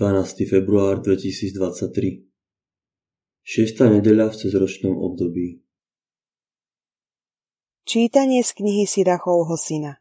12. február 2023 6. nedeľa v cezročnom období Čítanie z knihy Sirachovho syna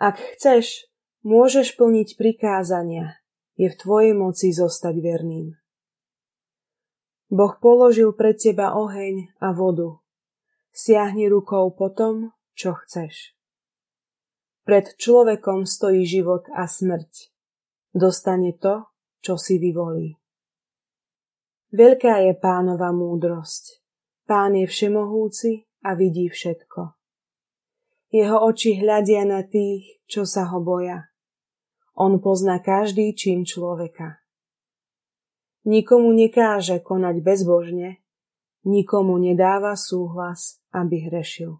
Ak chceš, môžeš plniť prikázania. Je v tvojej moci zostať verným. Boh položil pred teba oheň a vodu. Siahni rukou po tom, čo chceš. Pred človekom stojí život a smrť dostane to, čo si vyvolí. Veľká je pánova múdrosť. Pán je všemohúci a vidí všetko. Jeho oči hľadia na tých, čo sa ho boja. On pozná každý čin človeka. Nikomu nekáže konať bezbožne, nikomu nedáva súhlas, aby hrešil.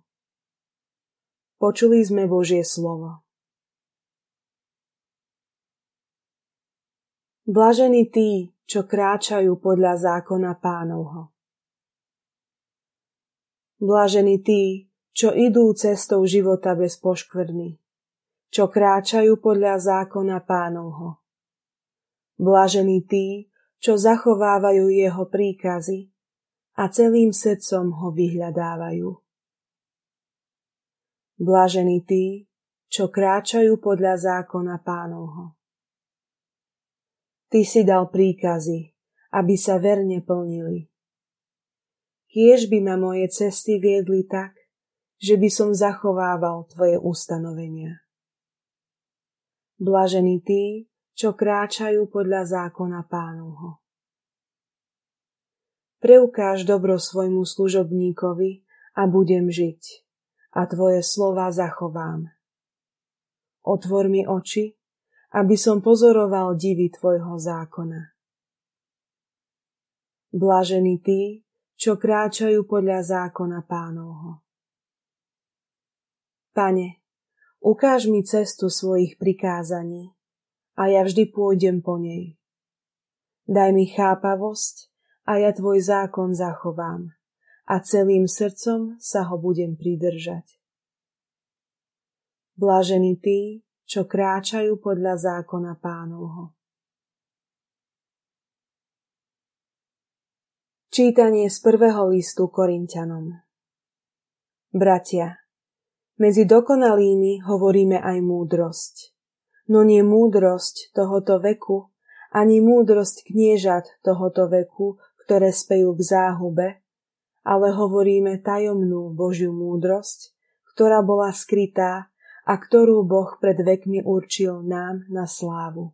Počuli sme Božie slovo. Blažení tí, čo kráčajú podľa zákona pánovho. Blažení tí, čo idú cestou života bez poškvrny, čo kráčajú podľa zákona pánovho. Blažení tí, čo zachovávajú jeho príkazy a celým srdcom ho vyhľadávajú. Blažení tí, čo kráčajú podľa zákona pánovho. Ty si dal príkazy, aby sa verne plnili. Kiež by ma moje cesty viedli tak, že by som zachovával tvoje ustanovenia. Blažení tí, čo kráčajú podľa zákona pánovho. Preukáž dobro svojmu služobníkovi a budem žiť a tvoje slova zachovám. Otvor mi oči, aby som pozoroval divy tvojho zákona. Blažení tí, čo kráčajú podľa zákona pánovho. Pane, ukáž mi cestu svojich prikázaní a ja vždy pôjdem po nej. Daj mi chápavosť a ja tvoj zákon zachovám a celým srdcom sa ho budem pridržať. Blažení tí, čo kráčajú podľa zákona pánovho. Čítanie z prvého listu Korintianom Bratia, medzi dokonalými hovoríme aj múdrosť, no nie múdrosť tohoto veku, ani múdrosť kniežat tohoto veku, ktoré spejú k záhube, ale hovoríme tajomnú Božiu múdrosť, ktorá bola skrytá a ktorú Boh pred vekmi určil nám na slávu.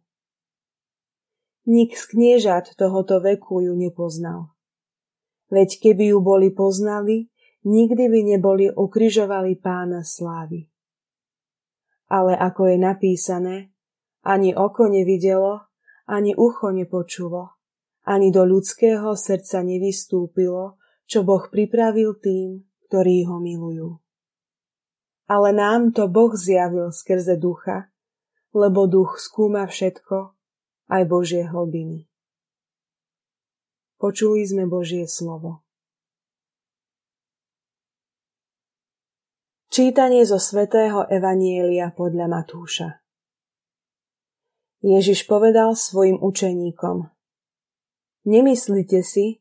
Nik z kniežat tohoto veku ju nepoznal. Veď keby ju boli poznali, nikdy by neboli ukrižovali pána slávy. Ale ako je napísané, ani oko nevidelo, ani ucho nepočulo, ani do ľudského srdca nevystúpilo, čo Boh pripravil tým, ktorí ho milujú ale nám to Boh zjavil skrze ducha, lebo duch skúma všetko, aj Božie hlbiny. Počuli sme Božie slovo. Čítanie zo svätého Evanielia podľa Matúša Ježiš povedal svojim učeníkom Nemyslite si,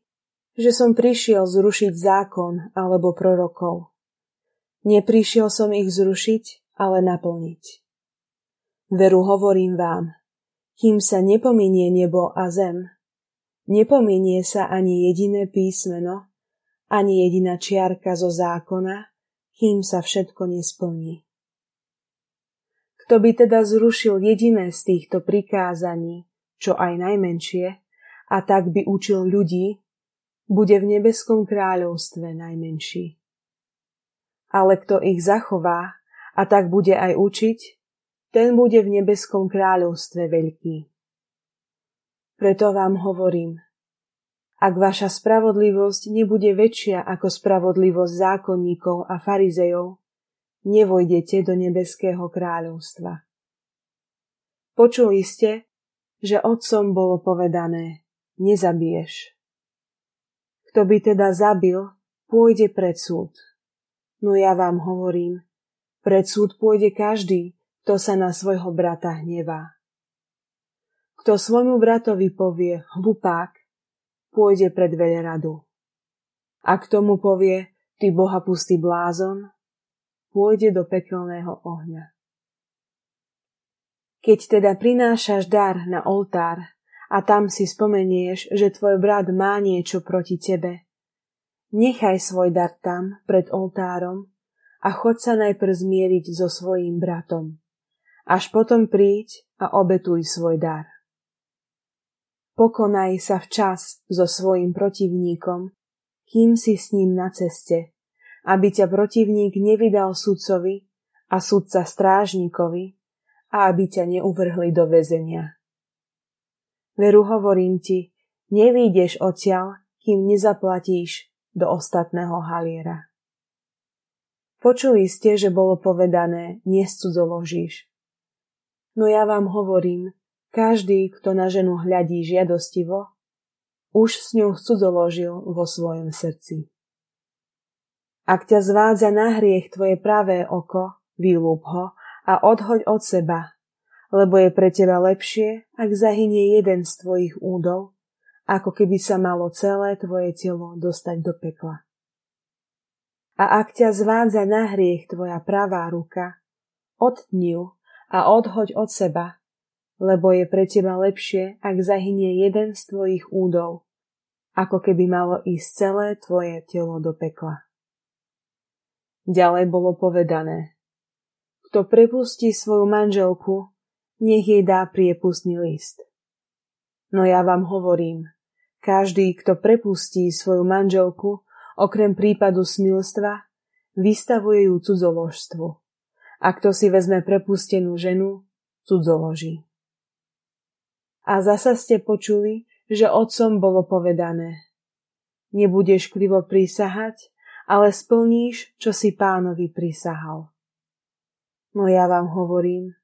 že som prišiel zrušiť zákon alebo prorokov. Neprišiel som ich zrušiť, ale naplniť. Veru hovorím vám, kým sa nepominie nebo a zem, nepominie sa ani jediné písmeno, ani jediná čiarka zo zákona, kým sa všetko nesplní. Kto by teda zrušil jediné z týchto prikázaní, čo aj najmenšie, a tak by učil ľudí, bude v nebeskom kráľovstve najmenší ale kto ich zachová a tak bude aj učiť, ten bude v nebeskom kráľovstve veľký. Preto vám hovorím, ak vaša spravodlivosť nebude väčšia ako spravodlivosť zákonníkov a farizejov, nevojdete do nebeského kráľovstva. Počuli ste, že otcom bolo povedané, nezabiješ. Kto by teda zabil, pôjde pred súd. No ja vám hovorím, pred súd pôjde každý, kto sa na svojho brata hnevá. Kto svojmu bratovi povie hlupák, pôjde pred veľradu. A k tomu povie, ty boha pustý blázon, pôjde do pekelného ohňa. Keď teda prinášaš dar na oltár a tam si spomenieš, že tvoj brat má niečo proti tebe, nechaj svoj dar tam, pred oltárom, a chod sa najprv zmieriť so svojím bratom. Až potom príď a obetuj svoj dar. Pokonaj sa včas so svojim protivníkom, kým si s ním na ceste, aby ťa protivník nevydal sudcovi a sudca strážnikovi a aby ťa neuvrhli do väzenia. Veru hovorím ti, nevídeš odtiaľ, kým nezaplatíš do ostatného haliera. Počuli ste, že bolo povedané, nescudzoložíš. No ja vám hovorím, každý, kto na ženu hľadí žiadostivo, už s ňou cudzoložil vo svojom srdci. Ak ťa zvádza na hriech tvoje pravé oko, vylúb ho a odhoď od seba, lebo je pre teba lepšie, ak zahynie jeden z tvojich údov, ako keby sa malo celé tvoje telo dostať do pekla. A ak ťa zvádza na hriech tvoja pravá ruka, odtni ju a odhoď od seba, lebo je pre teba lepšie, ak zahynie jeden z tvojich údov, ako keby malo ísť celé tvoje telo do pekla. Ďalej bolo povedané, kto prepustí svoju manželku, nech jej dá priepustný list. No ja vám hovorím, každý, kto prepustí svoju manželku, okrem prípadu smilstva, vystavuje ju cudzoložstvu. A kto si vezme prepustenú ženu, cudzoloží. A zasa ste počuli, že otcom bolo povedané. Nebudeš krivo prísahať, ale splníš, čo si pánovi prisahal. No ja vám hovorím,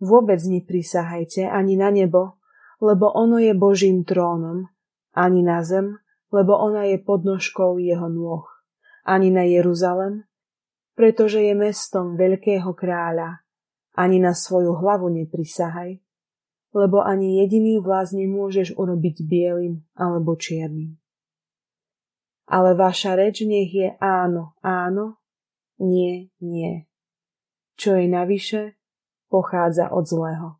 vôbec neprisahajte ani na nebo, lebo ono je Božím trónom, ani na zem, lebo ona je podnožkou jeho nôh, ani na Jeruzalem, pretože je mestom veľkého kráľa, ani na svoju hlavu neprisahaj, lebo ani jediný vlaz nemôžeš urobiť bielým alebo čiernym. Ale vaša reč nech je áno, áno, nie, nie. Čo je navyše, pochádza od zlého.